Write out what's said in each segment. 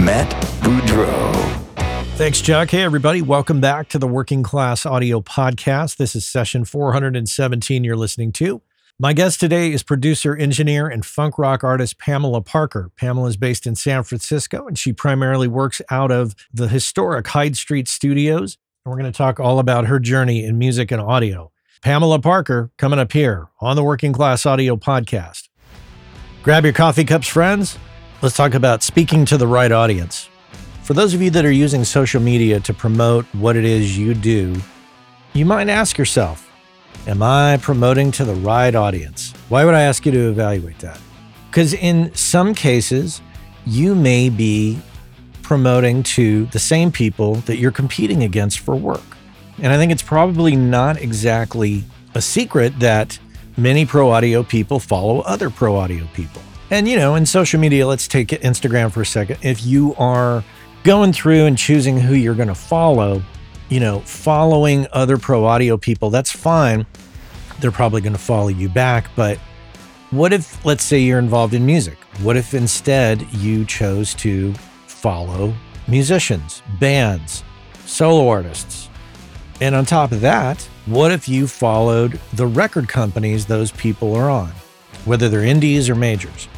Matt Boudreau. Thanks, Chuck. Hey, everybody. Welcome back to the Working Class Audio Podcast. This is session 417 you're listening to. My guest today is producer, engineer, and funk rock artist Pamela Parker. Pamela is based in San Francisco and she primarily works out of the historic Hyde Street studios. And we're going to talk all about her journey in music and audio. Pamela Parker coming up here on the Working Class Audio Podcast. Grab your coffee cups, friends. Let's talk about speaking to the right audience. For those of you that are using social media to promote what it is you do, you might ask yourself, Am I promoting to the right audience? Why would I ask you to evaluate that? Because in some cases, you may be promoting to the same people that you're competing against for work. And I think it's probably not exactly a secret that many pro audio people follow other pro audio people. And, you know, in social media, let's take Instagram for a second. If you are going through and choosing who you're going to follow, you know, following other pro audio people, that's fine. They're probably going to follow you back. But what if, let's say, you're involved in music? What if instead you chose to follow musicians, bands, solo artists? And on top of that, what if you followed the record companies those people are on, whether they're indies or majors?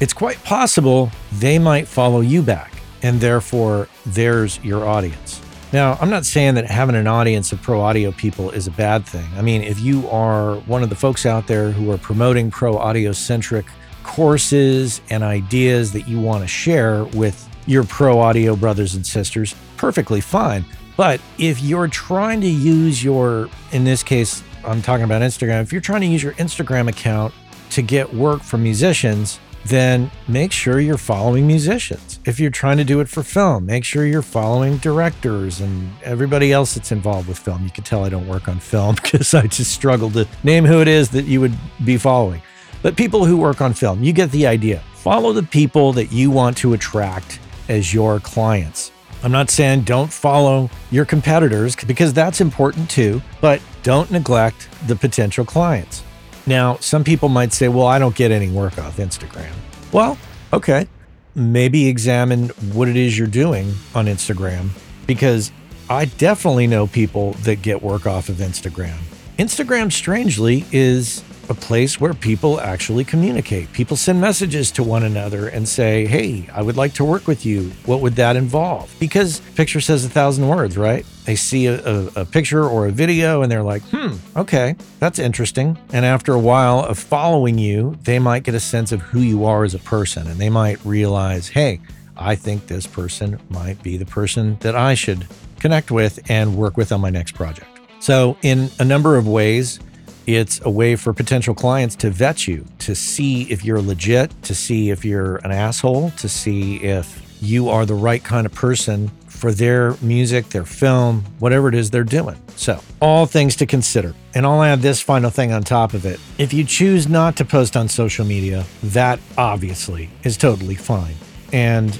It's quite possible they might follow you back, and therefore there's your audience. Now, I'm not saying that having an audience of pro audio people is a bad thing. I mean, if you are one of the folks out there who are promoting pro audio centric courses and ideas that you want to share with your pro audio brothers and sisters, perfectly fine. But if you're trying to use your, in this case, I'm talking about Instagram, if you're trying to use your Instagram account to get work from musicians, then make sure you're following musicians. If you're trying to do it for film, make sure you're following directors and everybody else that's involved with film. You can tell I don't work on film because I just struggle to name who it is that you would be following. But people who work on film, you get the idea. Follow the people that you want to attract as your clients. I'm not saying don't follow your competitors because that's important too, but don't neglect the potential clients. Now, some people might say, well, I don't get any work off Instagram. Well, okay. Maybe examine what it is you're doing on Instagram because I definitely know people that get work off of Instagram. Instagram, strangely, is a place where people actually communicate. People send messages to one another and say, Hey, I would like to work with you. What would that involve? Because picture says a thousand words, right? They see a, a, a, picture or a video and they're like, hmm, okay, that's interesting. And after a while of following you, they might get a sense of who you are as a person and they might realize, Hey, I think this person might be the person that I should connect with and work with on my next project. So, in a number of ways, it's a way for potential clients to vet you, to see if you're legit, to see if you're an asshole, to see if you are the right kind of person for their music, their film, whatever it is they're doing. So, all things to consider. And I'll add this final thing on top of it. If you choose not to post on social media, that obviously is totally fine. And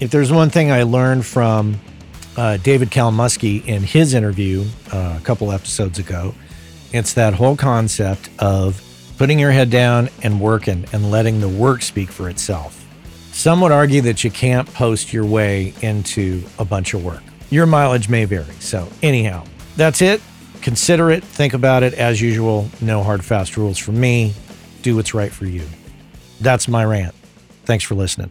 if there's one thing I learned from uh, David Kalmusky in his interview uh, a couple episodes ago, it's that whole concept of putting your head down and working and letting the work speak for itself. Some would argue that you can't post your way into a bunch of work. Your mileage may vary. So, anyhow, that's it. Consider it, think about it. As usual, no hard, fast rules for me. Do what's right for you. That's my rant. Thanks for listening.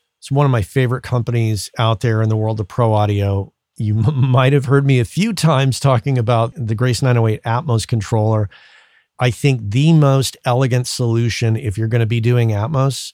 It's one of my favorite companies out there in the world of pro audio. You m- might have heard me a few times talking about the Grace 908 Atmos controller. I think the most elegant solution, if you're going to be doing Atmos,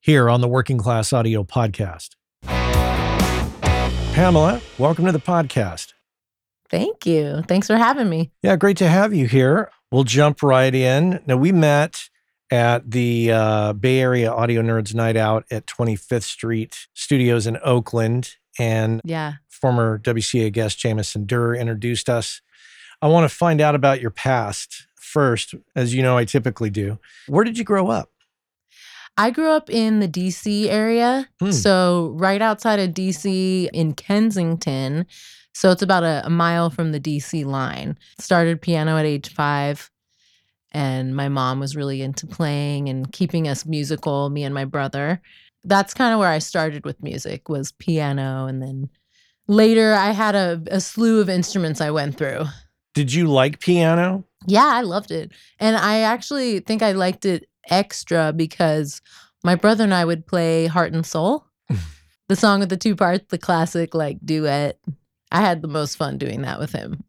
here on the Working Class Audio Podcast. Pamela, welcome to the podcast. Thank you. Thanks for having me. Yeah, great to have you here. We'll jump right in. Now, we met at the uh, Bay Area Audio Nerds Night Out at 25th Street Studios in Oakland. And yeah. former WCA guest Jamison Durr introduced us. I want to find out about your past first, as you know, I typically do. Where did you grow up? I grew up in the DC area. Hmm. So, right outside of DC in Kensington. So, it's about a, a mile from the DC line. Started piano at age five. And my mom was really into playing and keeping us musical, me and my brother. That's kind of where I started with music was piano and then later I had a, a slew of instruments I went through. Did you like piano? Yeah, I loved it. And I actually think I liked it extra because my brother and I would play Heart and Soul, the song with the two parts, the classic like duet. I had the most fun doing that with him.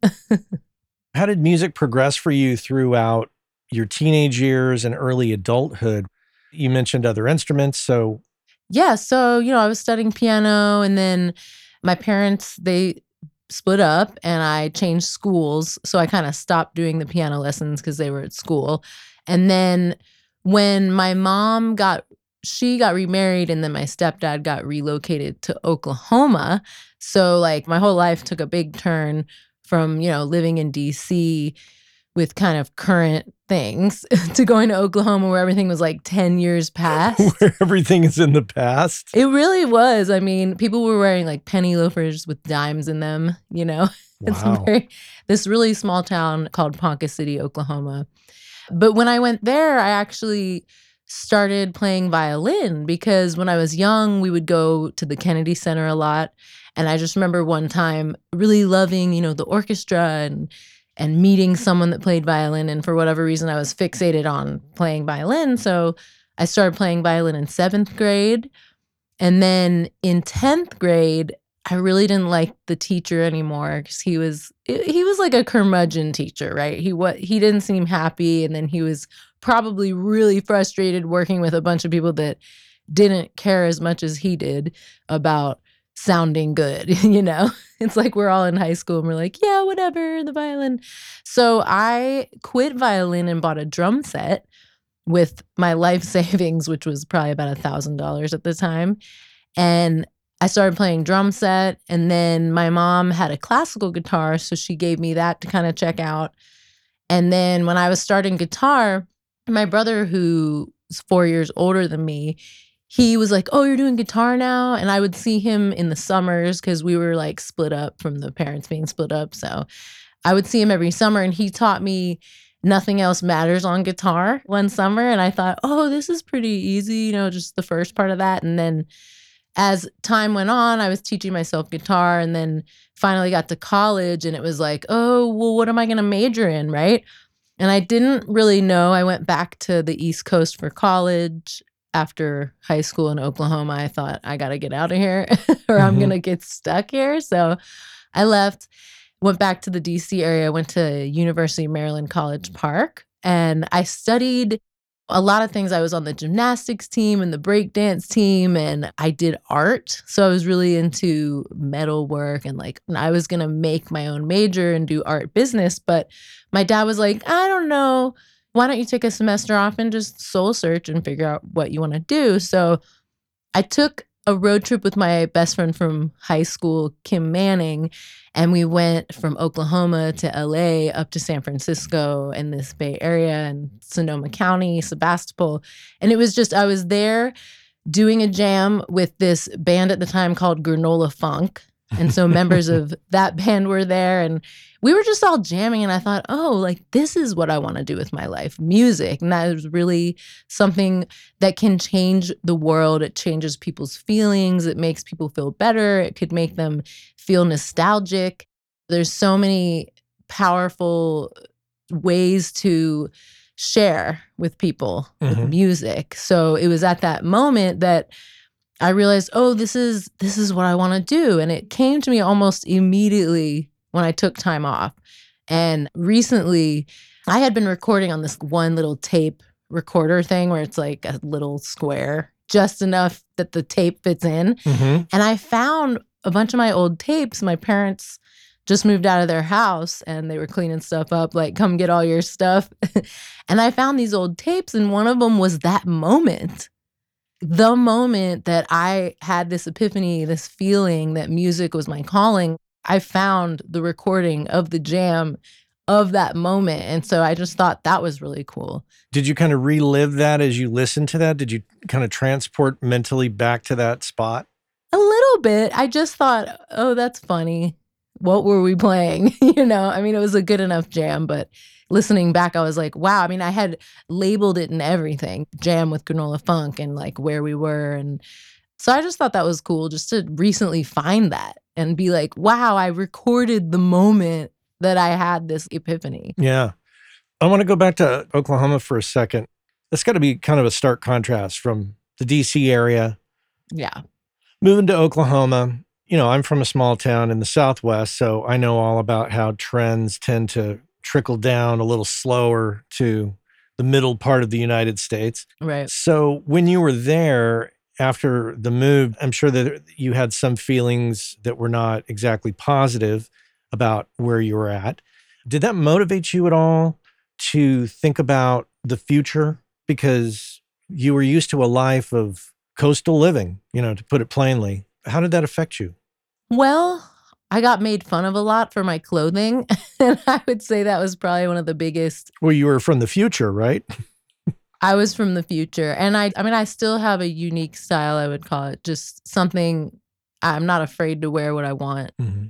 How did music progress for you throughout your teenage years and early adulthood? You mentioned other instruments, so yeah, so you know, I was studying piano and then my parents they split up and I changed schools, so I kind of stopped doing the piano lessons cuz they were at school. And then when my mom got she got remarried and then my stepdad got relocated to Oklahoma. So like my whole life took a big turn from, you know, living in DC with kind of current things to going to Oklahoma where everything was like 10 years past. where everything is in the past. It really was. I mean, people were wearing like penny loafers with dimes in them, you know. Wow. It's very this really small town called Ponca City, Oklahoma. But when I went there, I actually started playing violin because when I was young, we would go to the Kennedy Center a lot. And I just remember one time really loving, you know, the orchestra and and meeting someone that played violin. And for whatever reason, I was fixated on playing violin. So I started playing violin in seventh grade. And then in 10th grade, I really didn't like the teacher anymore because he was he was like a curmudgeon teacher, right? He what he didn't seem happy, and then he was probably really frustrated working with a bunch of people that didn't care as much as he did about sounding good, you know? It's like we're all in high school and we're like, yeah, whatever, the violin. So I quit violin and bought a drum set with my life savings, which was probably about a thousand dollars at the time. And I started playing drum set. And then my mom had a classical guitar. So she gave me that to kind of check out. And then when I was starting guitar, my brother, who's four years older than me, he was like, Oh, you're doing guitar now? And I would see him in the summers because we were like split up from the parents being split up. So I would see him every summer and he taught me Nothing Else Matters on guitar one summer. And I thought, Oh, this is pretty easy, you know, just the first part of that. And then as time went on, I was teaching myself guitar and then finally got to college and it was like, Oh, well, what am I going to major in? Right. And I didn't really know. I went back to the East Coast for college after high school in Oklahoma, I thought I got to get out of here or I'm mm-hmm. going to get stuck here. So I left, went back to the DC area, went to University of Maryland College Park, and I studied a lot of things. I was on the gymnastics team and the breakdance team, and I did art. So I was really into metal work and like I was going to make my own major and do art business. But my dad was like, I don't know why don't you take a semester off and just soul search and figure out what you want to do? So I took a road trip with my best friend from high school, Kim Manning, and we went from Oklahoma to LA up to San Francisco and this Bay Area and Sonoma County, Sebastopol. And it was just, I was there doing a jam with this band at the time called Granola Funk. And so members of that band were there and we were just all jamming and I thought, "Oh, like this is what I want to do with my life, music." And that is really something that can change the world. It changes people's feelings, it makes people feel better, it could make them feel nostalgic. There's so many powerful ways to share with people mm-hmm. with music. So it was at that moment that I realized, oh, this is this is what I want to do. And it came to me almost immediately when I took time off. And recently I had been recording on this one little tape recorder thing where it's like a little square, just enough that the tape fits in. Mm-hmm. And I found a bunch of my old tapes. My parents just moved out of their house and they were cleaning stuff up, like, come get all your stuff. and I found these old tapes, and one of them was that moment the moment that I had this epiphany, this feeling that music was my calling, I found the recording of the jam of that moment. And so I just thought that was really cool. Did you kind of relive that as you listened to that? Did you kind of transport mentally back to that spot? A little bit. I just thought, oh, that's funny. What were we playing? you know, I mean, it was a good enough jam, but listening back, I was like, wow. I mean, I had labeled it and everything jam with granola funk and like where we were. And so I just thought that was cool just to recently find that and be like, wow, I recorded the moment that I had this epiphany. Yeah. I want to go back to Oklahoma for a second. That's got to be kind of a stark contrast from the DC area. Yeah. Moving to Oklahoma, you know, I'm from a small town in the Southwest, so I know all about how trends tend to trickle down a little slower to the middle part of the United States. Right. So when you were there after the move, I'm sure that you had some feelings that were not exactly positive about where you were at. Did that motivate you at all to think about the future? Because you were used to a life of coastal living, you know, to put it plainly. How did that affect you? Well, I got made fun of a lot for my clothing. and I would say that was probably one of the biggest. Well, you were from the future, right? I was from the future. And I I mean I still have a unique style, I would call it. Just something I'm not afraid to wear what I want. Mm-hmm.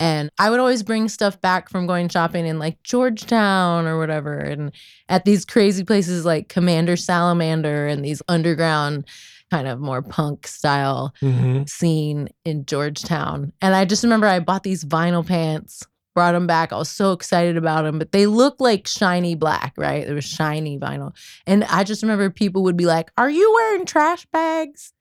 And I would always bring stuff back from going shopping in like Georgetown or whatever. And at these crazy places like Commander Salamander and these underground kind of more punk style mm-hmm. scene in Georgetown. And I just remember I bought these vinyl pants, brought them back. I was so excited about them, but they look like shiny black, right? They were shiny vinyl. And I just remember people would be like, Are you wearing trash bags?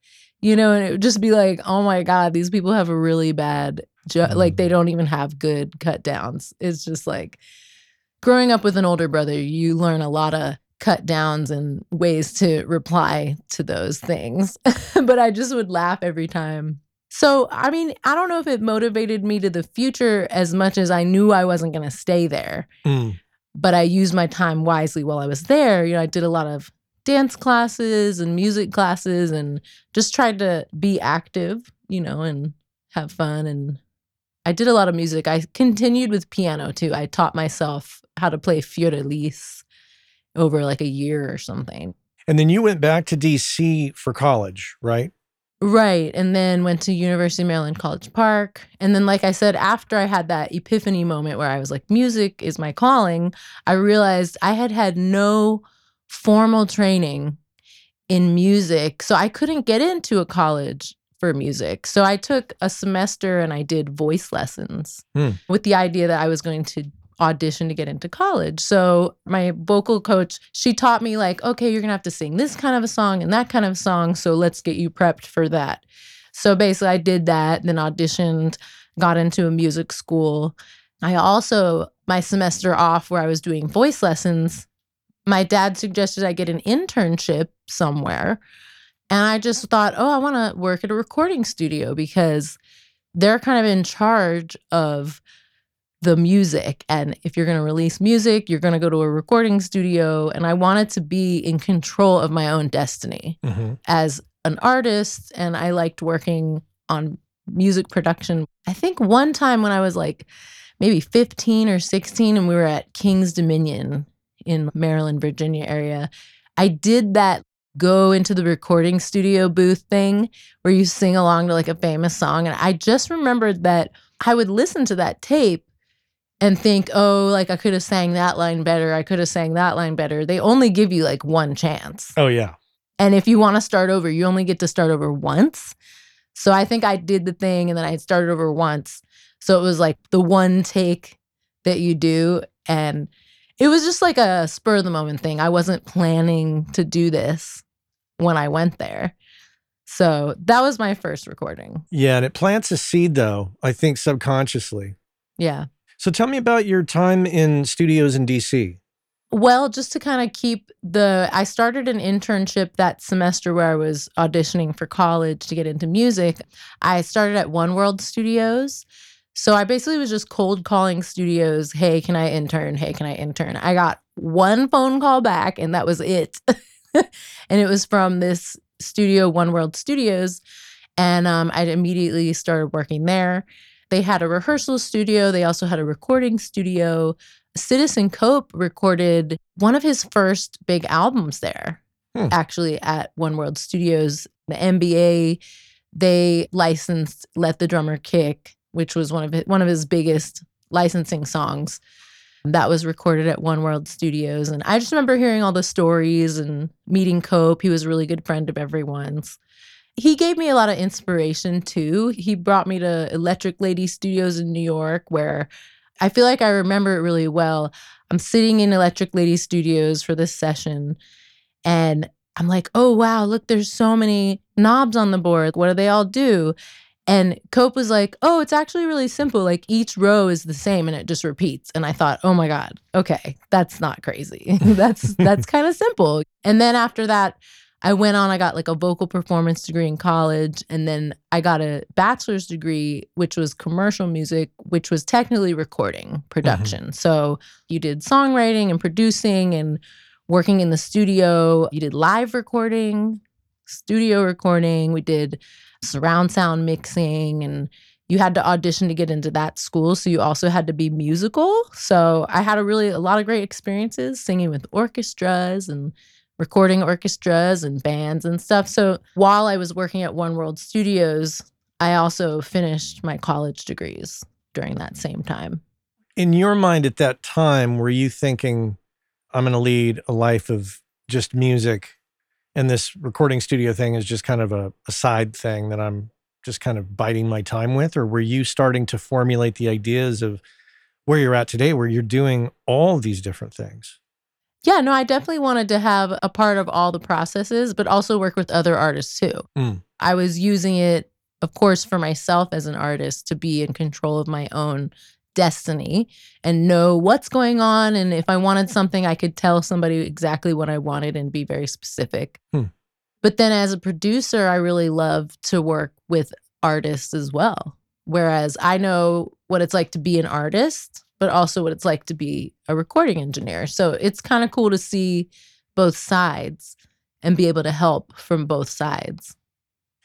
You know, and it would just be like, Oh my God, these people have a really bad, mm-hmm. like they don't even have good cut downs. It's just like growing up with an older brother, you learn a lot of cut downs and ways to reply to those things. but I just would laugh every time. So, I mean, I don't know if it motivated me to the future as much as I knew I wasn't going to stay there. Mm. But I used my time wisely while I was there. You know, I did a lot of dance classes and music classes and just tried to be active, you know, and have fun. And I did a lot of music. I continued with piano too. I taught myself how to play Für Elise over like a year or something. And then you went back to DC for college, right? Right. And then went to University of Maryland College Park. And then, like I said, after I had that epiphany moment where I was like, music is my calling, I realized I had had no formal training in music. So I couldn't get into a college for music. So I took a semester and I did voice lessons Hmm. with the idea that I was going to audition to get into college. So my vocal coach, she taught me like, okay, you're going to have to sing this kind of a song and that kind of song, so let's get you prepped for that. So basically I did that, then auditioned, got into a music school. I also my semester off where I was doing voice lessons, my dad suggested I get an internship somewhere. And I just thought, oh, I want to work at a recording studio because they're kind of in charge of the music. And if you're going to release music, you're going to go to a recording studio. And I wanted to be in control of my own destiny hmm as an artist. And I liked working on music production. I think one time when I was like maybe 15 or 16 and we were at Kings Dominion in Maryland, Virginia area, I did that go into the recording studio booth thing where you sing along to like a famous song. And I just remembered that I would listen to that tape and think, oh, like I could have sang that line better. I could have sang that line better. They only give you like one chance. Oh, yeah. And if you want to start over, you only get to start over once. So I think I did the thing and then I started over once. So it was like the one take that you do. And it was just like a spur of the moment thing. I wasn't planning to do this when I went there. So that was my first recording. Yeah. And it plants a seed, though, I think subconsciously. Yeah. So tell me about your time in studios in DC. Well, just to kind of keep the, I started an internship that semester where I was auditioning for college to get into music. I started at One World Studios. So I basically was just cold calling studios, hey, can I intern? Hey, can I intern? I got one phone call back and that was it. and it was from this studio, One World Studios. And um, I immediately started working there. They had a rehearsal studio, they also had a recording studio. Citizen Cope recorded one of his first big albums there, Hmm. actually at One World Studios. The NBA, they licensed Let the Drummer Kick, which was one of his, one of his biggest licensing songs. That was recorded at One World Studios. And I just remember hearing all the stories and meeting Cope. He was a really good friend of everyone's. He gave me a lot of inspiration too. He brought me to Electric Lady Studios in New York, where I feel like I remember it really well. I'm sitting in Electric Lady Studios for this session, and I'm like, oh, wow, look, there's so many knobs on the board. What do they all do? And Cope was like, oh, it's actually really simple. Like each row is the same and it just repeats. And I thought, oh my God, okay, that's not crazy. that's that's kind of simple. And then after that, I went on, I got like a vocal performance degree in college. And then I got a bachelor's degree, which was commercial music, which was technically recording mm-hmm. production. So you did songwriting and producing and working in the studio. You did live recording, studio recording. We did surround sound mixing and you had to audition to get into that school so you also had to be musical so i had a really a lot of great experiences singing with orchestras and recording orchestras and bands and stuff so while i was working at one world studios i also finished my college degrees during that same time In your mind at that time, were you thinking, I'm going to lead a life of just music and this recording studio thing is just kind of a, a side thing that I'm just kind of biding my time with? Or were you starting to formulate the ideas of where you're at today, where you're doing all these different things? Yeah no i definitely wanted to have a part of all the processes but also work with other artists too Mm. i was using it of course for myself as an artist to be in control of my own destiny and know what's going on. And if I wanted something, I could tell somebody exactly what I wanted and be very specific. Hmm. But then as a producer, I really love to work with artists as well. Whereas I know what it's like to be an artist, but also what it's like to be a recording engineer. So it's kind of cool to see both sides and be able to help from both sides.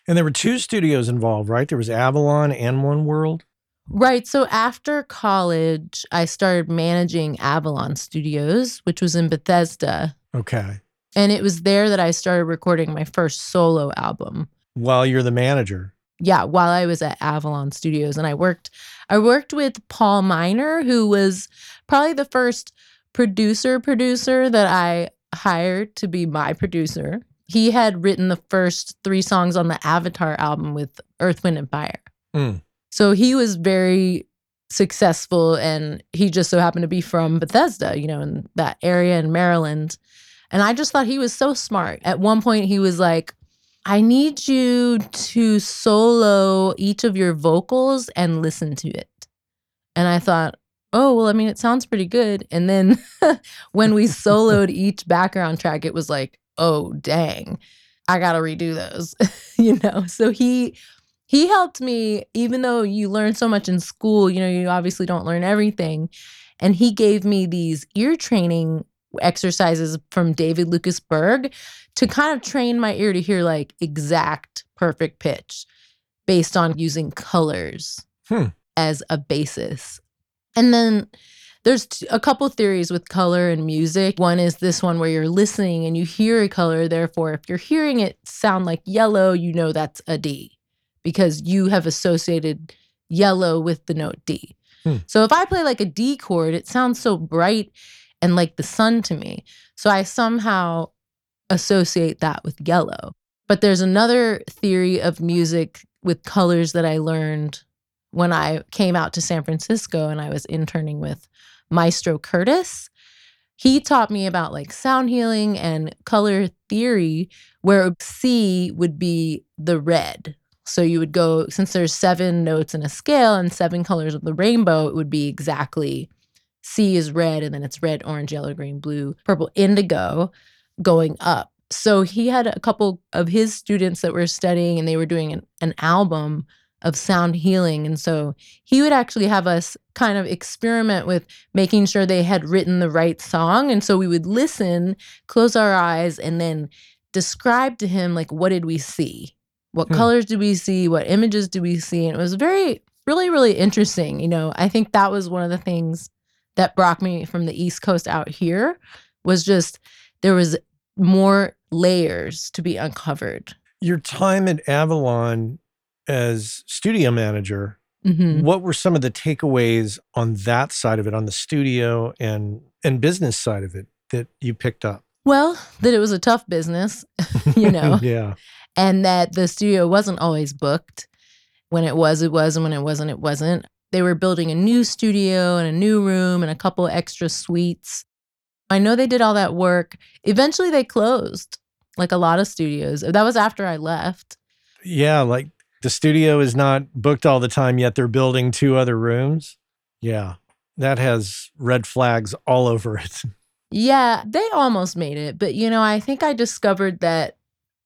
And there were two studios involved, right? There was Avalon and One World. Right. So after college, I started managing Avalon Studios, which was in Bethesda. Okay. And it was there that I started recording my first solo album. While you're the manager. Yeah, while I was at Avalon Studios and I worked I worked with Paul Miner who was probably the first producer producer that I hired to be my producer. He had written the first 3 songs on the Avatar album with Earth Wind and Fire. Mm. So he was very successful and he just so happened to be from Bethesda, you know, in that area in Maryland. And I just thought he was so smart. At one point, he was like, I need you to solo each of your vocals and listen to it. And I thought, oh, well, I mean, it sounds pretty good. And then when we soloed each background track, it was like, oh, dang, I got to redo those, you know? So he, he helped me, even though you learn so much in school, you know, you obviously don't learn everything. And he gave me these ear training exercises from David Lucas Burge to kind of train my ear to hear like exact perfect pitch based on using colors Hmm. as a basis. And then there's t- a couple theories with color and music. One is this one where you're listening and you hear a color. Therefore, if you're hearing it sound like yellow, you know that's a D because you have associated yellow with the note D. Hmm. So if I play like a D chord, it sounds so bright and like the sun to me. So I somehow associate that with yellow. But there's another theory of music with colors that I learned when I came out to San Francisco and I was interning with Maestro Curtis. He taught me about like sound healing and color theory, where C would be the red. So you would go, since there's seven notes in a scale and seven colors of the rainbow, it would be exactly C is red, and then it's red, orange, yellow, green, blue, purple, indigo going up. So he had a couple of his students that were studying, and they were doing an, an album of sound healing. And so he would actually have us kind of experiment with making sure they had written the right song. And so we would listen, close our eyes, and then describe to him, like, what did we see? What Hmm. colors did we see? What images did we see? And it was very, really, really interesting. You know, I think that was one of the things that brought me from the East Coast out here was just there was more layers to be uncovered. Your time at Avalon as studio manager, Mhm. what were some of the takeaways on that side of it, on the studio and and business side of it that you picked up? Well, that it was a tough business, you know, yeah. and that the studio wasn't always booked. When it was, it was, and when it wasn't, it wasn't. They were building a new studio and a new room and a couple extra suites. I know they did all that work. Eventually, they closed, like a lot of studios. That was after I left. Yeah, like the studio is not booked all the time yet they're building two other rooms. Yeah. That has red flags all over it. Yeah, they almost made it. But, you know, I think I discovered that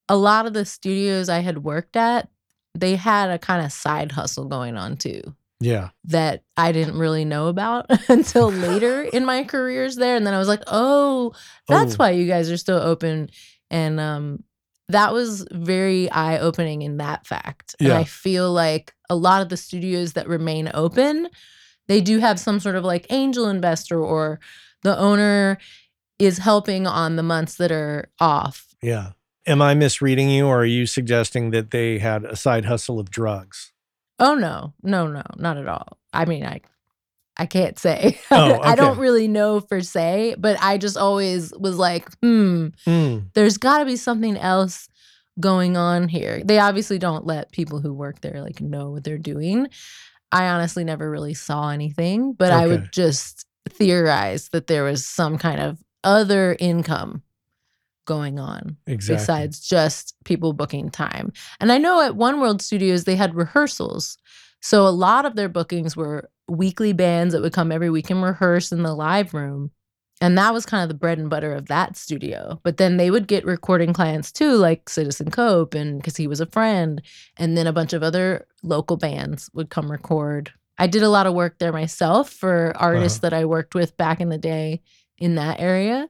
a lot of the studios I had worked at, they had a kind of side hustle going on too Yeah. that I didn't really know about until later in my careers there. And then I was like, oh, that's Oh. why you guys are still open. And um, that was very eye opening in that fact. And I feel like a lot of the studios that remain open, they do have some sort of like angel investor or the owner is helping on the months that are off. Yeah. Am I misreading you or are you suggesting that they had a side hustle of drugs? Oh no, no, no, not at all. I mean, I I can't say. Oh, I don't really know for say, but I just always was like, hmm, Mm, there's got to be something else going on here. They obviously don't let people who work there like know what they're doing. I honestly never really saw anything, but I would just theorize that there was some kind of other income going on exactly. besides just people booking time. And I know at One World Studios they had rehearsals. So a lot of their bookings were weekly bands that would come every week and rehearse in the live room. And that was kind of the bread and butter of that studio. But then they would get recording clients too, like Citizen Cope, and because he was a friend. And then a bunch of other local bands would come record. I did a lot of work there myself for artists Uh-huh. that I worked with back in the day in that area.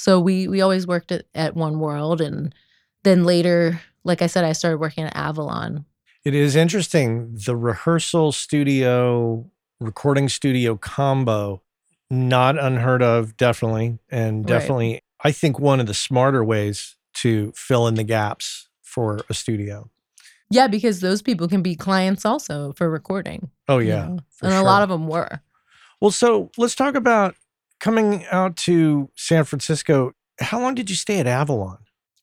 So we we always worked at, at One World and then later, like I said, I started working at Avalon. It is interesting. The rehearsal studio, recording studio combo, not unheard of, definitely. And Right. definitely, I think one of the smarter ways to fill in the gaps for a studio. Yeah, because those people can be clients also for recording. Oh, you yeah. know? for and a lot of them were. Well, so let's talk about coming out to San Francisco. How long did you stay at Avalon?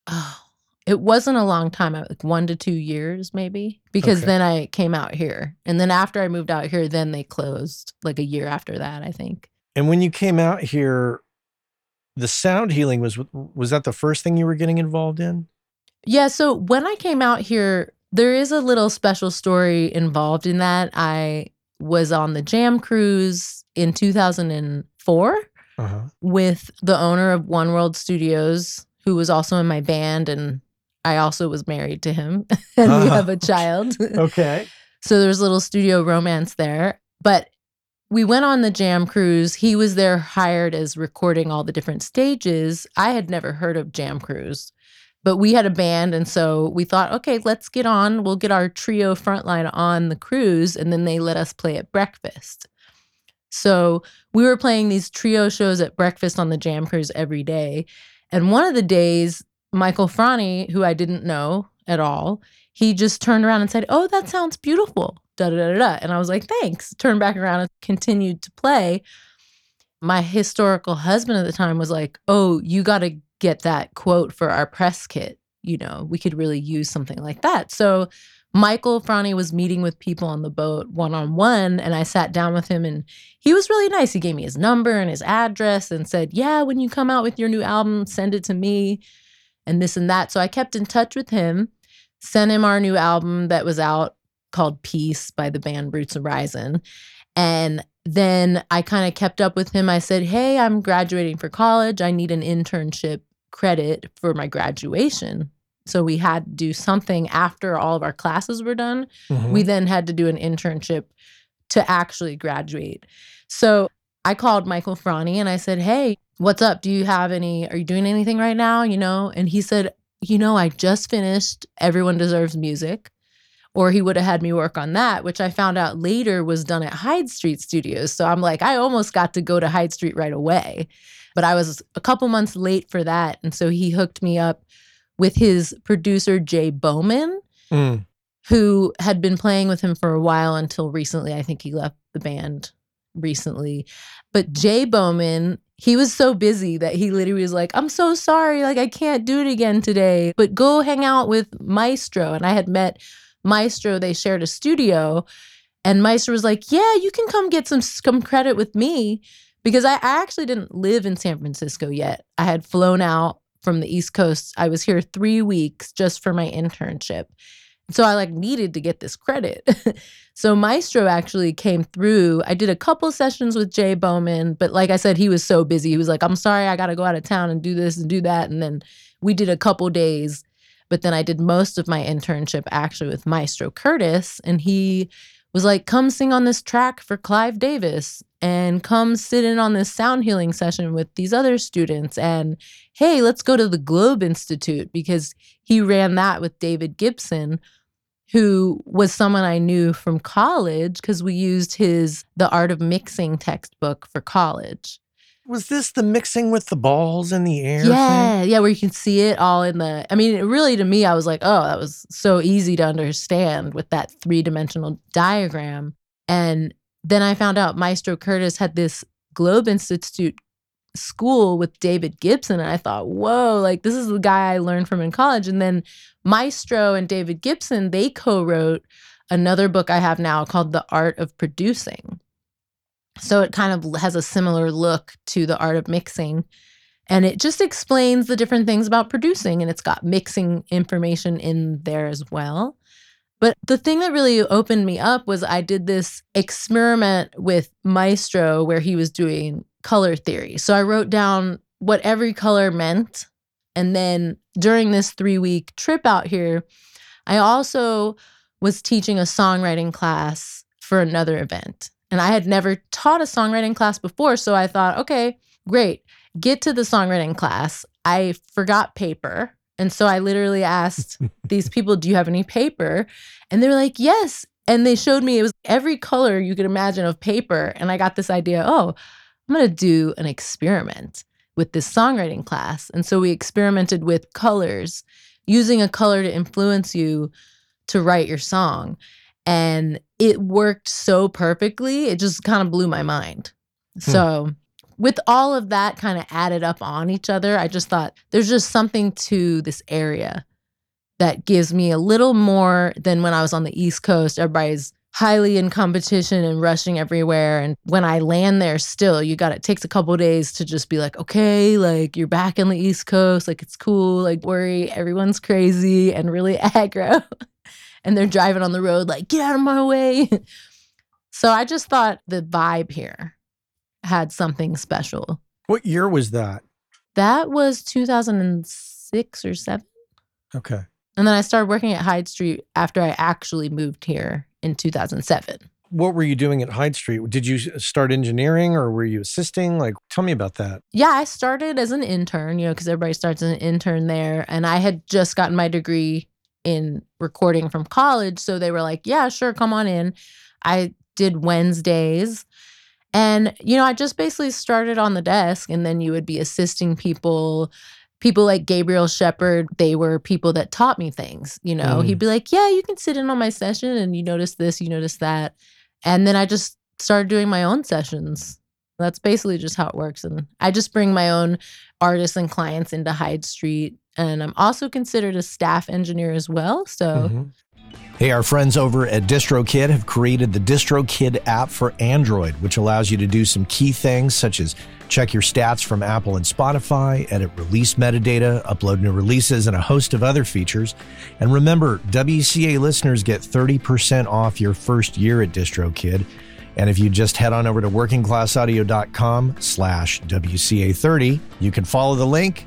Oh, it wasn't a long time, like one to two years maybe, because Okay. then I came out here. And then after I moved out here, then they closed like a year after that, I think. And when you came out here, the sound healing was was that the first thing you were getting involved in? Yeah, so when I came out here, there is a little special story involved in that. I was on the Jam Cruise in 2004 Uh-huh. with the owner of One World Studios, who was also in my band, and I also was married to him, and we Ah, have a child. Okay. so there's a little studio romance there. But we went on the Jam Cruise. He was there hired as recording all the different stages. I had never heard of Jam Cruise, but we had a band. And so we thought, okay, let's get on. We'll get our trio frontline on the cruise. And then they let us play at breakfast. So we were playing these trio shows at breakfast on the Jam Cruise every day. And one of the days, Michael Franti, who I didn't know at all, he just turned around and said, Oh, that sounds beautiful. Da da da. da. And I was like, Thanks. Turned back around and continued to play. My historical husband at the time was like, Oh, you got to get that quote for our press kit. You know, we could really use something like that. So Michael Franti was meeting with people on the boat one on one, and I sat down with him, and he was really nice. He gave me his number and his address and said, Yeah, when you come out with your new album, send it to me, and this and that. So I kept in touch with him, sent him our new album that was out called Peace by the band Roots Horizon. And then I kind of kept up with him. I said, Hey, I'm graduating for college. I need an internship credit for my graduation. So we had to do something after all of our classes were done. Mhm. We then had to do an internship to actually graduate. So I called Michael Franti and I said, Hey, what's up? Do you have any, are you doing anything right now? You know? And he said, You know, I just finished Everyone Deserves Music. Or he would have had me work on that, which I found out later was done at Hyde Street Studios. So I'm like, I almost got to go to Hyde Street right away. But I was a couple months late for that. And so he hooked me up with his producer, Jay Bowman Mm. who had been playing with him for a while until recently. I think he left the band recently. But Jay Bowman, he was so busy that he literally was like, I'm so sorry. Like, I can't do it again today, but go hang out with Maestro. And I had met Maestro, they shared a studio. And Maestro was like, Yeah, you can come get some, some credit with me because I, I actually didn't live in San Francisco yet. I had flown out from the East Coast. I was here three weeks just for my internship. So I like needed to get this credit. so Maestro actually came through. I did a couple sessions with Jay Bowman, but like I said, he was so busy. He was like, I'm sorry, I got to go out of town and do this and do that. And then we did a couple days, but then I did most of my internship actually with Maestro Curtis. And he was like, come sing on this track for Clive Davis and come sit in on this sound healing session with these other students. And hey, let's go to the Globe Institute because he ran that with David Gibson, who was someone I knew from college because we used his The Art of Mixing textbook for college. Was this the mixing with the balls in the air? Yeah, thing? yeah, where you can see it all in the. I mean, really to me, I was like, oh, that was so easy to understand with that three dimensional diagram. And then I found out Maestro Curtis had this Globe Institute school with David Gibson. And I thought, whoa, like this is the guy I learned from in college. And then Maestro and David Gibson, they co wrote another book I have now called The Art of Producing. So it kind of has a similar look to The Art of Mixing. And it just explains the different things about producing, and it's got mixing information in there as well. But the thing that really opened me up was I did this experiment with Maestro where he was doing color theory. So I wrote down what every color meant. And then during this three week trip out here, I also was teaching a songwriting class for another event. And I had never taught a songwriting class before. So I thought, okay, great. Get to the songwriting class. I forgot paper. And so I literally asked these people, Do you have any paper? And they were like, Yes. And they showed me it was every color you could imagine of paper. And I got this idea oh, I'm going to do an experiment with this songwriting class. And so we experimented with colors, using a color to influence you to write your song. And it worked so perfectly, it just kind of blew my mind. Hmm. So with all of that kind of added up on each other, I just thought there's just something to this area that gives me a little more than when I was on the East Coast. Everybody's highly in competition and rushing everywhere. And when I land there, still, you got it takes a couple days to just be like, okay, like you're back on the East Coast, like it's cool, like worry, everyone's crazy and really aggro. And they're driving on the road, like, get out of my way. so I just thought the vibe here had something special. What year was that? That was 2006 or 7. Okay. And then I started working at Hyde Street after I actually moved here in 2007. What were you doing at Hyde Street? Did you start engineering or were you assisting? Like, tell me about that. Yeah, I started as an intern, you know, because everybody starts as an intern there. And I had just gotten my degree in recording from college. So they were like, yeah, sure, come on in. I did Wednesdays and, you know, I just basically started on the desk and then you would be assisting people. People like Gabriel Shepard, they were people that taught me things. You know, mm. he'd be like, Yeah, you can sit in on my session and you notice this, you notice that. And then I just started doing my own sessions. That's basically just how it works. And I just bring my own artists and clients into Hyde Street. And I'm also considered a staff engineer as well. So mm-hmm. Hey, our friends over at DistroKid have created the DistroKid app for Android, which allows you to do some key things such as check your stats from Apple and Spotify, edit release metadata, upload new releases, and a host of other features. And remember, WCA listeners get 30% off your first year at DistroKid. And if you just head on over to workingclassaudio.com slash WCA30, you can follow the link,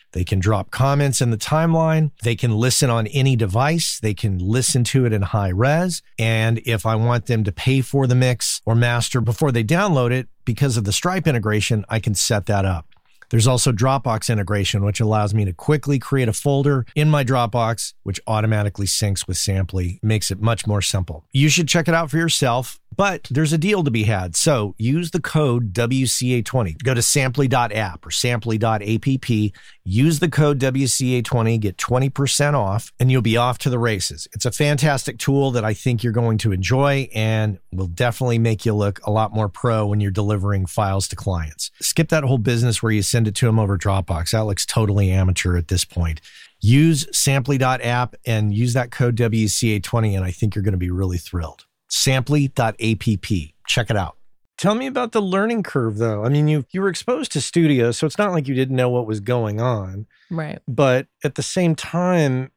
They can drop comments in the timeline. They can listen on any device. They can listen to it in high res. And if I want them to pay for the mix or master before they download it, because of the Stripe integration, I can set that up. There's also Dropbox integration, which allows me to quickly create a folder in my Dropbox, which automatically syncs with Samply, makes it much more simple. You should check it out for yourself. But there's a deal to be had. So use the code WCA20. Go to samply.app or samply.app. Use the code WCA20, get 20% off, and you'll be off to the races. It's a fantastic tool that I think you're going to enjoy and will definitely make you look a lot more pro when you're delivering files to clients. Skip that whole business where you send it to him over Dropbox. That looks totally amateur at this point. Use samply.app and use that code WCA20, and I think you're going to be really thrilled samply.app. Check it out. Tell me about the learning curve though. I mean, you you were exposed to studio, so it's not like you didn't know what was going on. Right. But at the same time,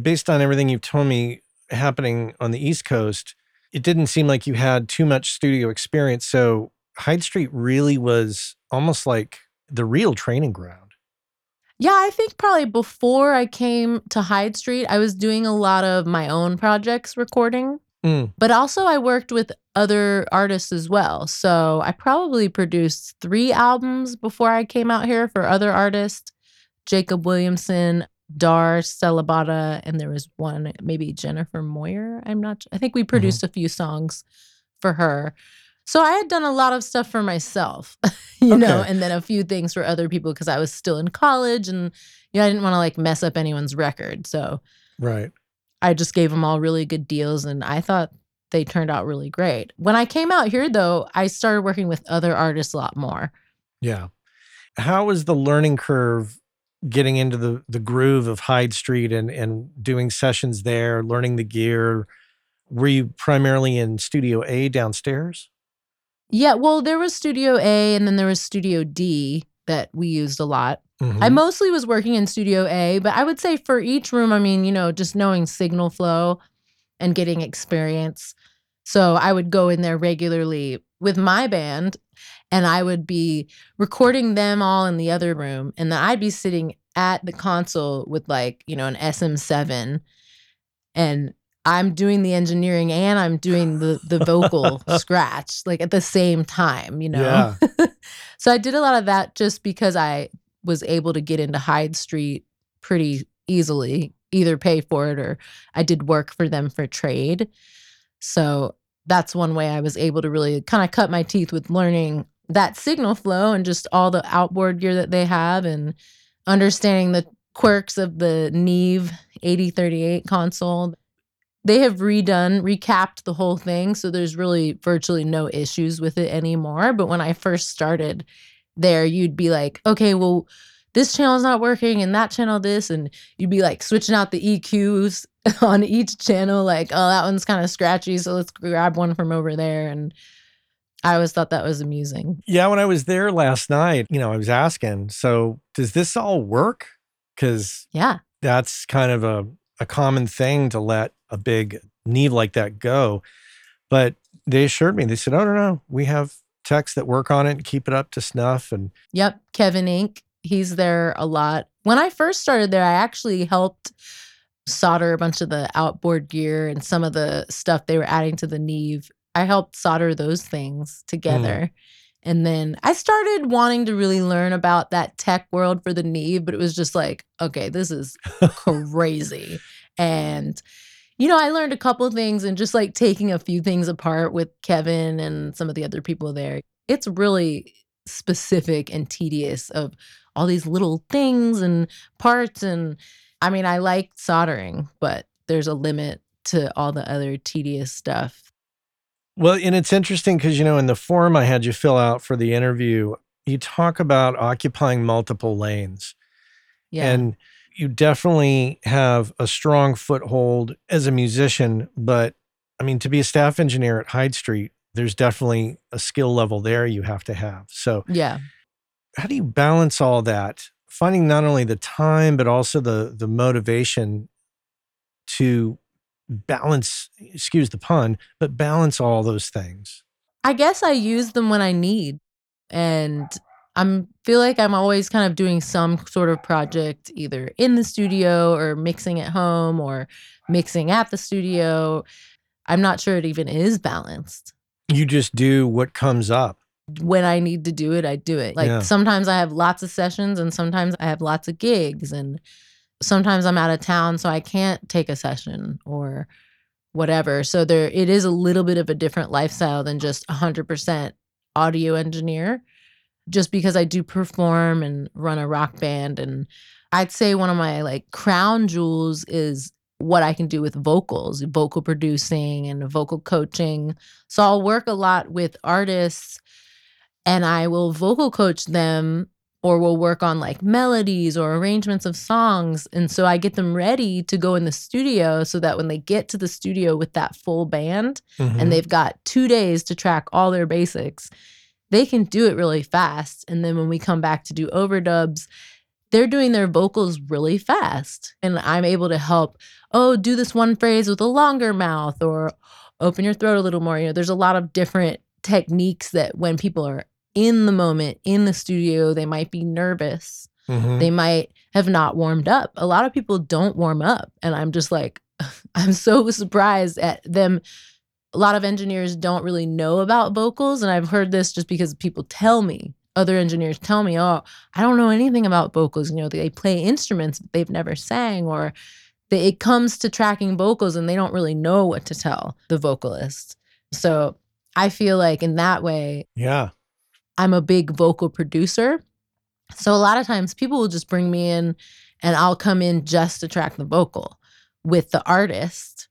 based on everything you've told me happening on the East Coast, it didn't seem like you had too much studio experience. So Hyde Street really was almost like the real training ground. Yeah, I think probably before I came to Hyde Street, I was doing a lot of my own projects recording. Mm. But also, I worked with other artists as well. So I probably produced three albums before I came out here for other artists Jacob Williamson, Dar Celibata, and there was one, maybe Jennifer Moyer. I'm not, I think we mm-hmm. produced mm-hmm. a few songs for her. So I had done a lot of stuff for myself, you okay. know, and then a few things for other people because I was still in college and, you know, I didn't want to like mess up anyone's record. So, right. I just gave them all really good deals and I thought they turned out really great. When I came out here though, I started working with other artists a lot more. Yeah. How was the learning curve getting into the the groove of Hyde Street and and doing sessions there, learning the gear? Were you primarily in Studio A downstairs? Yeah, well, there was Studio A and then there was Studio D that we used a lot. Mhm. I mostly was working in Studio A, but I would say for each room, I mean, you know, just knowing signal flow and getting experience. So I would go in there regularly with my band and I would be recording them all in the other room. And then I'd be sitting at the console with like, you know, an SM7 and I'm doing the engineering and I'm doing the the vocal scratch like at the same time, you know. Yeah. so I did a lot of that just because I was able to get into Hyde Street pretty easily, either pay for it or I did work for them for trade. So that's one way I was able to really kind of cut my teeth with learning that signal flow and just all the outboard gear that they have and understanding the quirks of the Neve 8038 console. They have redone, recapped the whole thing. So there's really virtually no issues with it anymore. But when I first started there, you'd be like, okay, well, this channel's not working and that channel this. And you'd be like switching out the EQs on each channel, like, oh, that one's kind of scratchy. So let's grab one from over there. And I always thought that was amusing. Yeah, when I was there last night, you know, I was asking, so does this all work? Because Yeah. that's kind of a, a common thing to let a big Neve like that go. But they assured me, they said, oh, no, no, we have techs that work on it and keep it up to snuff. And Yep. Kevin Inc. He's there a lot. When I first started there, I actually helped solder a bunch of the outboard gear and some of the stuff they were adding to the Neve. I helped solder those things hmm. together. And then I started wanting to really learn about that tech world for the Neve, but it was just like, okay, this is crazy. And you know, I learned a couple things and just like taking a few things apart with Kevin and some of the other people there. It's really specific and tedious of all these little things and parts and I mean, I like soldering, but there's a limit to all the other tedious stuff. well, and it's interesting because, you know, in the form I had you fill out for the interview, you talk about occupying multiple lanes. Yeah. And you definitely have a strong foothold as a musician. But I mean, to be a staff engineer at Hyde Street, there's definitely a skill level there you have to have. So, yeah. how do you balance all that? Finding not only the time, but also the the motivation to balance, excuse the pun, but balance all those things. I guess I use them when I need. And I'm feel like I'm always kind of doing some sort of project either in the studio or mixing at home or mixing at the studio. I'm not sure it even is balanced. You just do what comes up. When I need to do it, I do it. Like Yeah. sometimes I have lots of sessions and sometimes I have lots of gigs and sometimes I'm out of town so I can't take a session or whatever. So there it is a little bit of a different lifestyle than just 100% audio engineer just because I do perform and run a rock band and I'd say one of my like crown jewels is what I can do with vocals, vocal producing and vocal coaching. So I'll work a lot with artists and I will vocal coach them or we'll work on like melodies or arrangements of songs. And so I get them ready to go in the studio so that when they get to the studio with that full band Mhm. and they've got two days to track all their basics, they can do it really fast. And then when we come back to do overdubs, they're doing their vocals really fast. And I'm able to help, oh, do this one phrase with a longer mouth or open your throat a little more. You know, there's a lot of different techniques that when people are in the moment, in the studio, they might be nervous. Mhm. They might have not warmed up. A lot of people don't warm up. And I'm just like, I'm so surprised at them. A lot of engineers don't really know about vocals. And I've heard this just because people tell me, other engineers tell me, oh, I don't know anything about vocals. You know, they play instruments but they've never sang, or they, it comes to tracking vocals and they don't really know what to tell the vocalist. So I feel like in that way, yeah. I'm a big vocal producer. So a lot of times people will just bring me in and I'll come in just to track the vocal with the artist.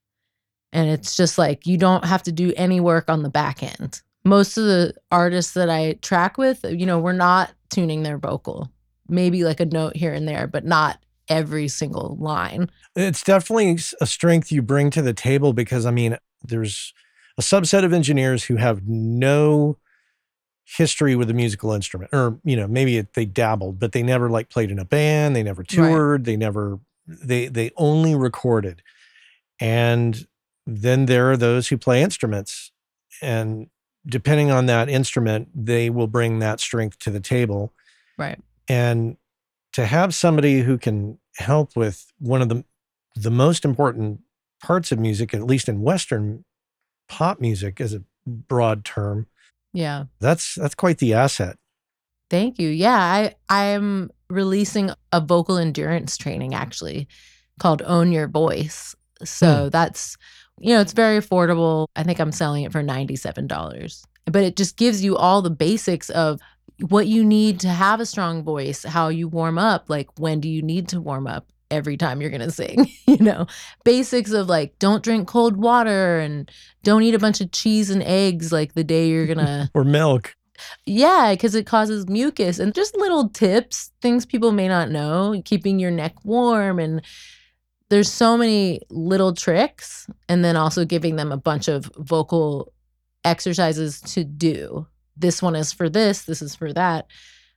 And it's just like you don't have to do any work on the back end. Most of the artists that I track with, you know, we're not tuning their vocal. Maybe like a note here and there, but not every single line. It's definitely a strength you bring to the table because I mean, there's a subset of engineers who have no history with a musical instrument or you know maybe it, they dabbled but they never like played in a band they never toured right. they never they they only recorded and then there are those who play instruments. And depending on that instrument they will bring that strength to the table. Right. And to have somebody who can help with one of the the most important parts of music at least in western pop music as a broad term yeah. that's that's quite the asset. Thank you. Yeah i i'm releasing a vocal endurance training actually called own your voice. So hmm. that's you know it's very affordable. I think i'm selling it for $97 but it just gives you all the basics of what you need to have a strong voice how you warm up like when do you need to warm up every time you're gonna sing you know? Basics of like don't drink cold water and don't eat a bunch of cheese and eggs like the day you're gonna or milk. Yeah because it causes mucus and just little tips things people may not know keeping your neck warm and there's so many little tricks and then also giving them a bunch of vocal exercises to do this one is for this this is for that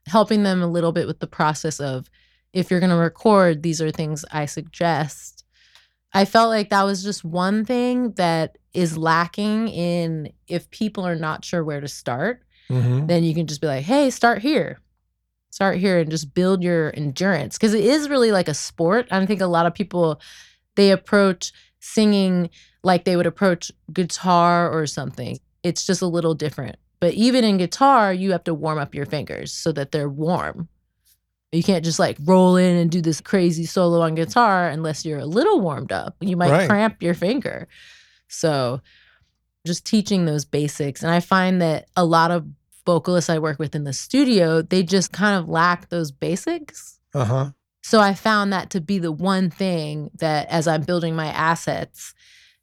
helping them a little bit with the process of if you're going to record, these are things I suggest. I felt like that was just one thing that is lacking in if people are not sure where to start, mm-hmm. then you can just be like, hey, start here. Start here and just build your endurance. Cause it is really like a sport. I think a lot of people they approach singing like they would approach guitar or something. It's just a little different. But even in guitar, you have to warm up your fingers so that they're warm. You can't just like roll in and do this crazy solo on guitar unless you're a little warmed up. You might right. cramp your finger. So just teaching those basics. And I find that a lot of vocalists I work with in the studio, they just kind of lack those basics. Uh-huh. So I found that to be the one thing that as I'm building my assets,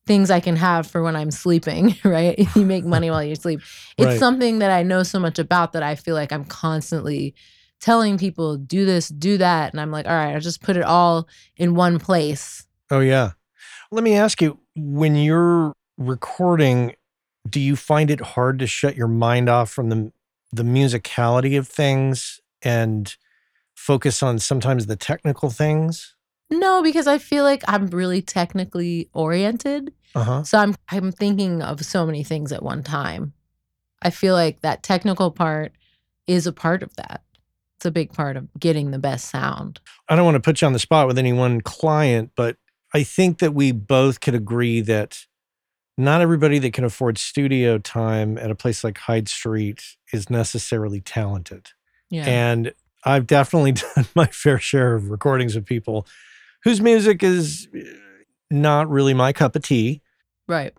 things I can have for when I'm sleeping, right? you make money while you sleep. It's right. something that I know so much about that I feel like I'm constantly telling people do this, do that. And I'm like, all right, I'll just put it all in one place. Oh, yeah. Let me ask you when you're recording, do you find it hard to shut your mind off from the, the musicality of things and focus on sometimes the technical things? No, because I feel like I'm really technically oriented. Uh-huh. So I'm I'm thinking of so many things at one time. I feel like that technical part is a part of that it's a big part of getting the best sound. I don't want to put you on the spot with any one client, but I think that we both could agree that not everybody that can afford studio time at a place like Hyde Street is necessarily talented. Yeah. And I've definitely done my fair share of recordings of people whose music is eh, not really my cup of tea. Right.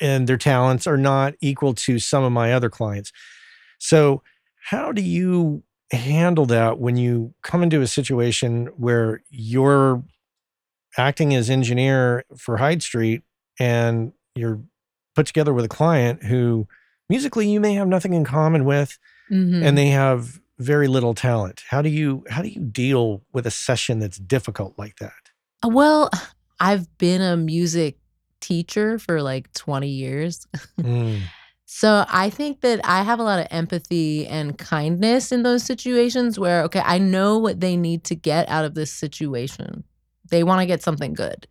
And their talents are not equal to some of my other clients. So, how do you handle that when you come into a situation where you're acting as engineer for Hyde Street and you're put together with a client who musically you may have nothing in common with mm-hmm. and they have very little talent. How do you how do you deal with a session that's difficult like that? Uh, well, I've been a music teacher for like 20 years. Mm. So I think that I have a lot of empathy and kindness in those situations where, okay, I know what they need to get out of this situation. They want to get something good.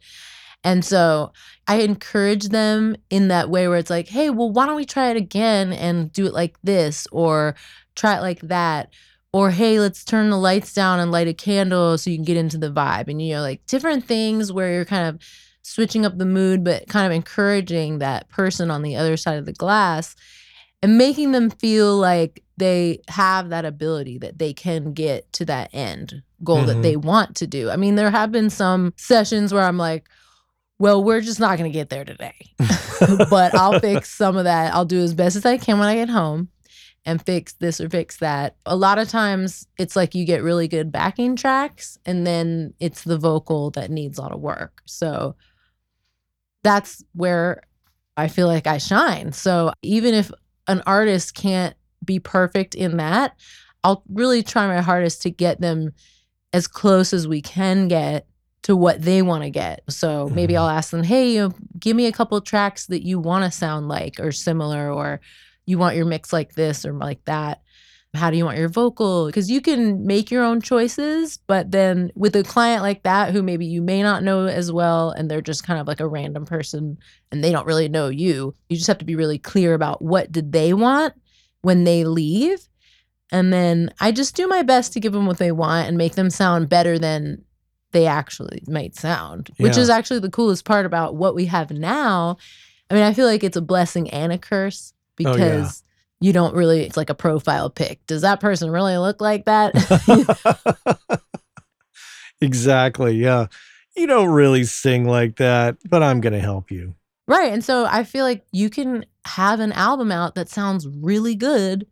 And so I encourage them in that way where it's like, hey, well, why don't we try it again and do it like this or try it like that? Or hey, let's turn the lights down and light a candle so you can get into the vibe. And you know, like different things where you're kind of switching up the mood, but kind of encouraging that person on the other side of the glass and making them feel like they have that ability that they can get to that end goal mm-hmm. that they want to do. I mean, there have been some sessions where I'm like, well, we're just not going to get there today. but I'll fix some of that. I'll do as best as I can when I get home and fix this or fix that. A lot of times it's like you get really good backing tracks and then it's the vocal that needs a lot of work. So that's where I feel like I shine. So even if an artist can't be perfect in that, I'll really try my hardest to get them as close as we can get to what they want to get. So maybe Mhm. I'll ask them, "Hey, you know, give me a couple tracks that you want to sound like or similar or you want your mix like this or like that." How do you want your vocal? Because you can make your own choices, but then with a client like that, who maybe you may not know as well, and they're just kind of like a random person and they don't really know you, you just have to be really clear about what did they want when they leave. And then I just do my best to give them what they want and make them sound better than they actually might sound, which Yeah. is actually the coolest part about what we have now. I mean, I feel like it's a blessing and a curse Oh, yeah. because you don't really, it's like a profile pic. Does that person really look like that? exactly. Yeah. You don't really sing like that, but I'm going to help you. right. And so I feel like you can have an album out that sounds really good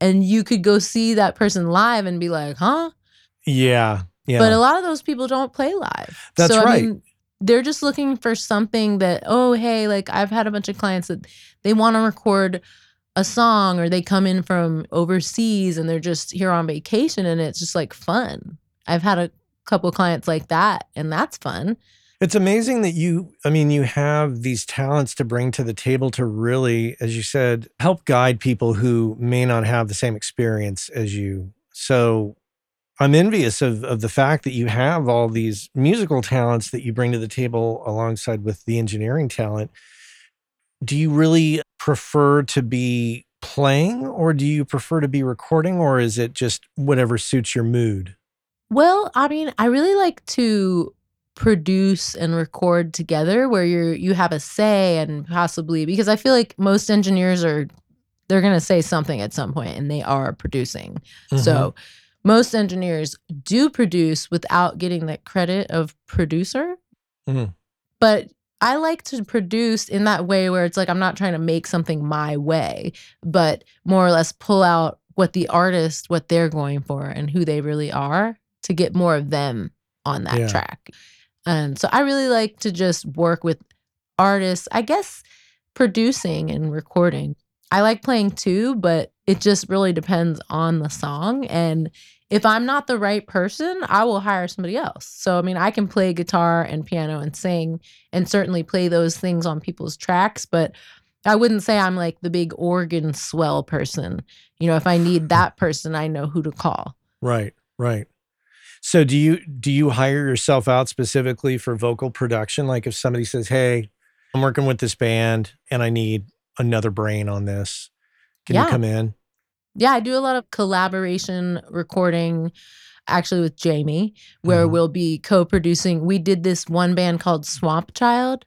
and you could go see that person live and be like, huh? Yeah. Yeah. But a lot of those people don't play live. That's so, I right. mean, they're just looking for something that, oh, hey, like I've had a bunch of clients that they want to record a song or they come in from overseas and they're just here on vacation and it's just like fun. I've had a couple clients like that and that's fun. It's amazing that you, I mean, you have these talents to bring to the table to really, as you said, help guide people who may not have the same experience as you. So I'm envious of, of the fact that you have all these musical talents that you bring to the table alongside with the engineering talent. Do you really prefer to be playing or do you prefer to be recording or is it just whatever suits your mood? Well, I mean, I really like to produce and record together where you're you have a say and possibly because I feel like most engineers are they're going to say something at some point and they are producing. Mm-hmm. So most engineers do produce without getting the credit of producer. Mhm. But I like to produce in that way where it's like I'm not trying to make something my way, but more or less pull out what the artist, what they're going for and who they really are to get more of them on that Yeah. track. And so I really like to just work with artists, I guess producing and recording. I like playing too, but it just really depends on the song. And if I'm not the right person, I will hire somebody else. So, I mean, I can play guitar and piano and sing and certainly play those things on people's tracks, but I wouldn't say I'm like the big organ swell person. You know, if I need that person, I know who to call. Right, right. So do you do you hire yourself out specifically for vocal production? Like if somebody says, "Hey, I'm working with this band and I need another brain on this," can you come in? Yeah, I do a lot of collaboration recording actually with Jamie, where Mhm. we'll be co producing. We did this one band called Swamp Child.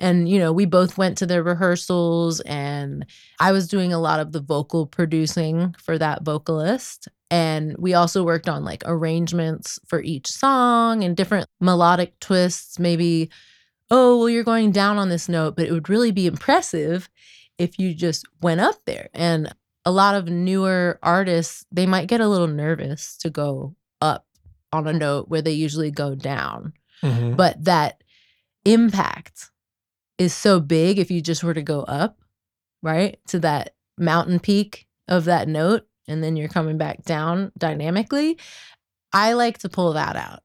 And, you know, we both went to their rehearsals, and I was doing a lot of the vocal producing for that vocalist. And we also worked on like arrangements for each song and different melodic twists. Maybe, oh, well, you're going down on this note, but it would really be impressive if you just went up there. And a lot of newer artists, they might get a little nervous to go up on a note where they usually go down. Mhm. But that impact is so big if you just were to go up, right? To that mountain peak of that note, and then you're coming back down dynamically. I like to pull that out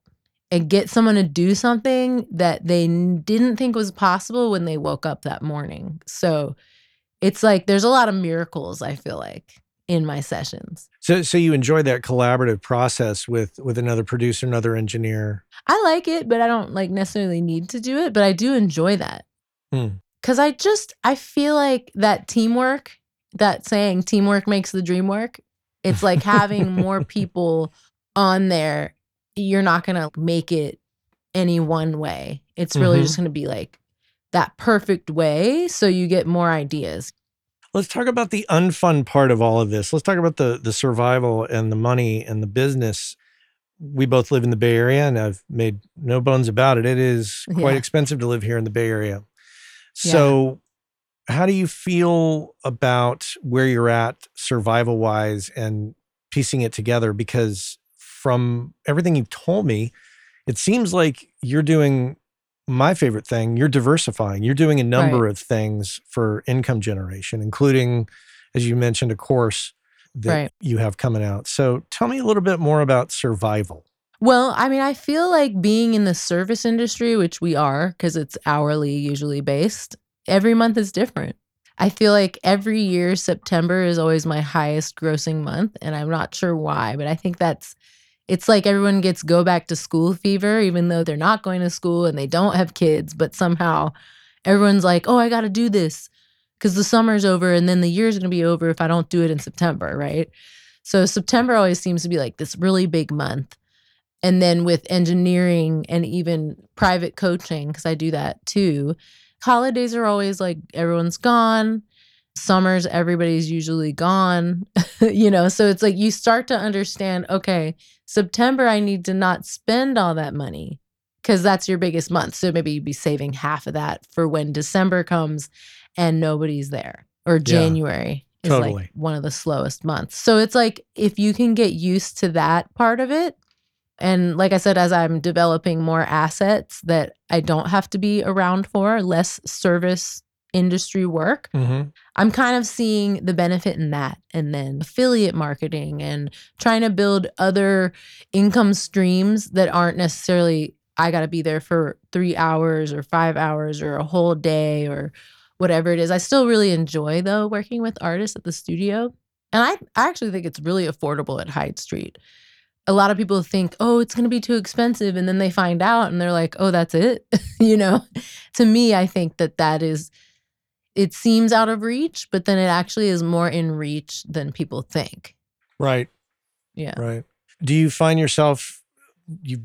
and get someone to do something that they didn't think was possible when they woke up that morning. So it's like there's a lot of miracles, I feel like, in my sessions. So so you enjoy that collaborative process with with another producer, another engineer. I like it, but I don't like necessarily need to do it, but I do enjoy that. Hmm. Cuz I just I feel like that teamwork, that saying teamwork makes the dream work. It's like having more people on there. You're not going to make it any one way. It's really Mhm. just going to be like that perfect way so you get more ideas. Let's talk about the unfun part of all of this. Let's talk about the the survival and the money and the business. We both live in the Bay Area and I've made no bones about it. It is quite Yeah. expensive to live here in the Bay Area. So how do you feel about where you're at survival wise and piecing it together because from everything you've told me it seems like you're doing my favorite thing, you're diversifying. You're doing a number of things for income generation, including, as you mentioned, a course that Right. you have coming out. So tell me a little bit more about survival. Well, I mean, I feel like being in the service industry, which we are because it's hourly usually based, every month is different. I feel like every year, September is always my highest grossing month. And I'm not sure why, but I think that's it's like everyone gets go back to school fever, even though they're not going to school and they don't have kids, but somehow everyone's like, oh, I got to do this because the summer's over and then the year's going to be over if I don't do it in September, right? So September always seems to be like this really big month. And then with engineering and even private coaching, because I do that too, holidays are always like everyone's gone. Summers, everybody's usually gone, you know? So it's like you start to understand okay, September, I need to not spend all that money because that's your biggest month. So maybe you'd be saving half of that for when December comes and nobody's there or January. Is Totally. like one of the slowest months. So it's like if you can get used to that part of it, and like I said, as I'm developing more assets that I don't have to be around for, less service industry work, Mm-hmm. I'm kind of seeing the benefit in that. And then affiliate marketing and trying to build other income streams that aren't necessarily, I got to be there for three hours or five hours or a whole day or whatever it is. I still really enjoy, though, working with artists at the studio. And I, I actually think it's really affordable at Hyde Street. A lot of people think, oh, it's going to be too expensive. And then they find out and they're like, oh, that's it. you know, to me, I think that that is it seems out of reach, but then it actually is more in reach than people think. Right. Yeah. Right. Do you find yourself, you've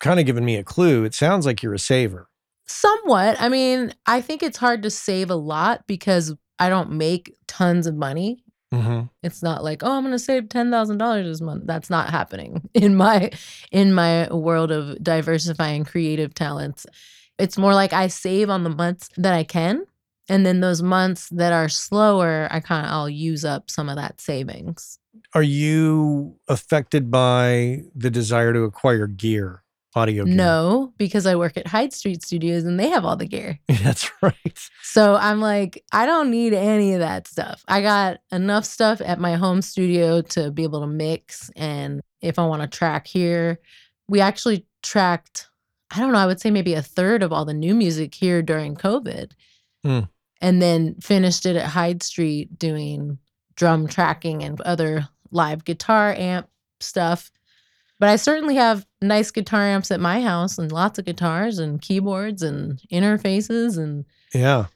kind of given me a clue. It sounds like you're a saver. Somewhat. I mean, I think it's hard to save a lot because I don't make tons of money. Mm-hmm. It's not like, oh, I'm going to save $10,000 this month. That's not happening in my in my world of diversifying creative talents. It's more like I save on the months that I can, and then those months that are slower, I kind of I'll use up some of that savings. Are you affected by the desire to acquire gear, audio gear? No, because I work at Hyde Street Studios and they have all the gear. That's right. So I'm like, I don't need any of that stuff. I got enough stuff at my home studio to be able to mix. And if I want to track here, we actually tracked, I don't know, I would say maybe a third of all the new music here during COVID. Hmm. And then finished it at Hyde Street doing drum tracking and other live guitar amp stuff. But I certainly have nice guitar amps at my house and lots of guitars and keyboards and interfaces and Yeah.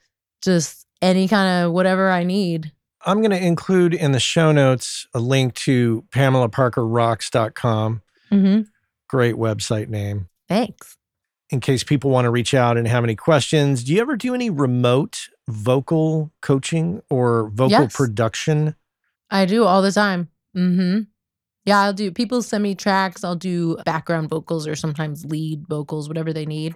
just any kind of whatever I need. I'm going to include in the show notes a link to PamelaParkerRocks.com. Mm-hmm. Great website name. Thanks. In case people want to reach out and have any questions, do you ever do any remote vocal coaching or vocal Yes. production? I do all the time. Mm-hmm. Yeah, I'll do. People send me tracks. I'll do background vocals or sometimes lead vocals, whatever they need,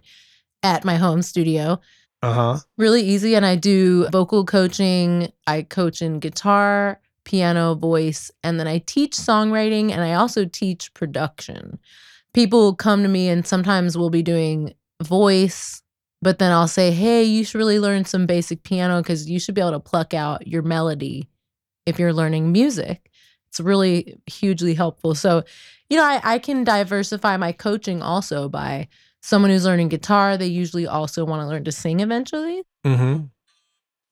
at my home studio. Uh huh. Really easy. And I do vocal coaching. I coach in guitar, piano, voice, and then I teach songwriting and I also teach production. People come to me and sometimes we'll be doing voice, but then I'll say, hey, you should really learn some basic piano because you should be able to pluck out your melody if you're learning music. It's really hugely helpful. So, you know, I, I can diversify my coaching also by someone who's learning guitar. They usually also want to learn to sing eventually. Mm-hmm.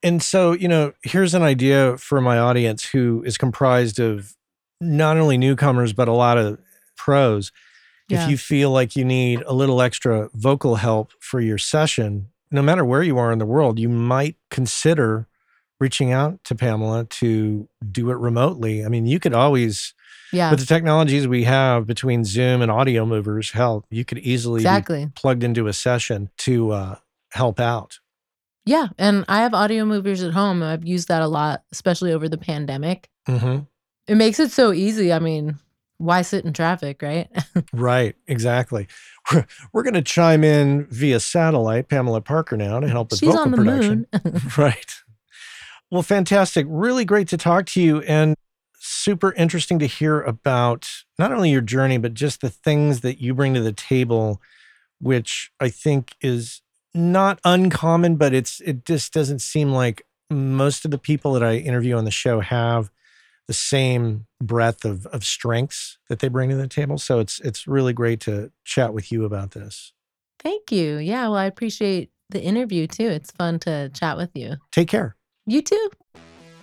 And so, you know, here's an idea for my audience who is comprised of not only newcomers, but a lot of pros. Yeah. If you feel like you need a little extra vocal help for your session, no matter where you are in the world, you might consider reaching out to Pamela to do it remotely. I mean, you could always, Yeah, with the technologies we have between Zoom and Audiomovers, hell, you could easily be exactly. plugged into a session to uh, help out. Yeah. And I have Audiomovers at home. I've used that a lot, especially over the pandemic. hmm It makes it so easy. I mean, why sit in traffic, right? Right, exactly. We're, we're going to chime in via satellite, Pamela Parker now to help with She's vocal on the production. moon. right. Well, fantastic. Really great to talk to you and super interesting to hear about not only your journey, but just the things that you bring to the table, which I think is not uncommon, but it's it just doesn't seem like most of the people that I interview on the show have the same breadth of of strengths that they bring to the table. So it's it's really great to chat with you about this. Thank you. Yeah, well, I appreciate the interview too. It's fun to chat with you. Take care. You too.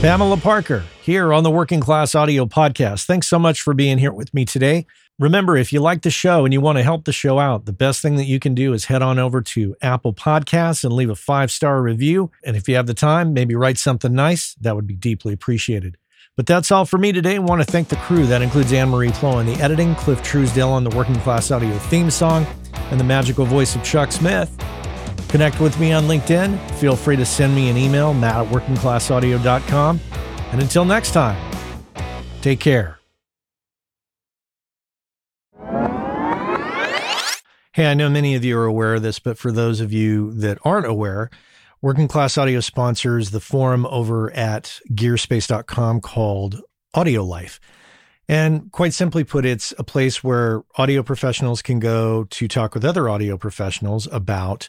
Pamela Parker here on the Working Class Audio Podcast. Thanks so much for being here with me today. Remember, if you like the show and you want to help the show out, the best thing that you can do is head on over to Apple Podcasts and leave a five star review. And if you have the time, maybe write something nice. That would be deeply appreciated. But that's all for me today. I want to thank the crew. That includes Anne Marie Flo on the editing, Cliff Truesdale on the Working Class Audio theme song, and the magical voice of Chuck Smith. Connect with me on LinkedIn. Feel free to send me an email, matt at workingclassaudio.com. And until next time, take care. Hey, I know many of you are aware of this, but for those of you that aren't aware, Working Class Audio sponsors the forum over at gearspace.com called Audio Life. And quite simply put, it's a place where audio professionals can go to talk with other audio professionals about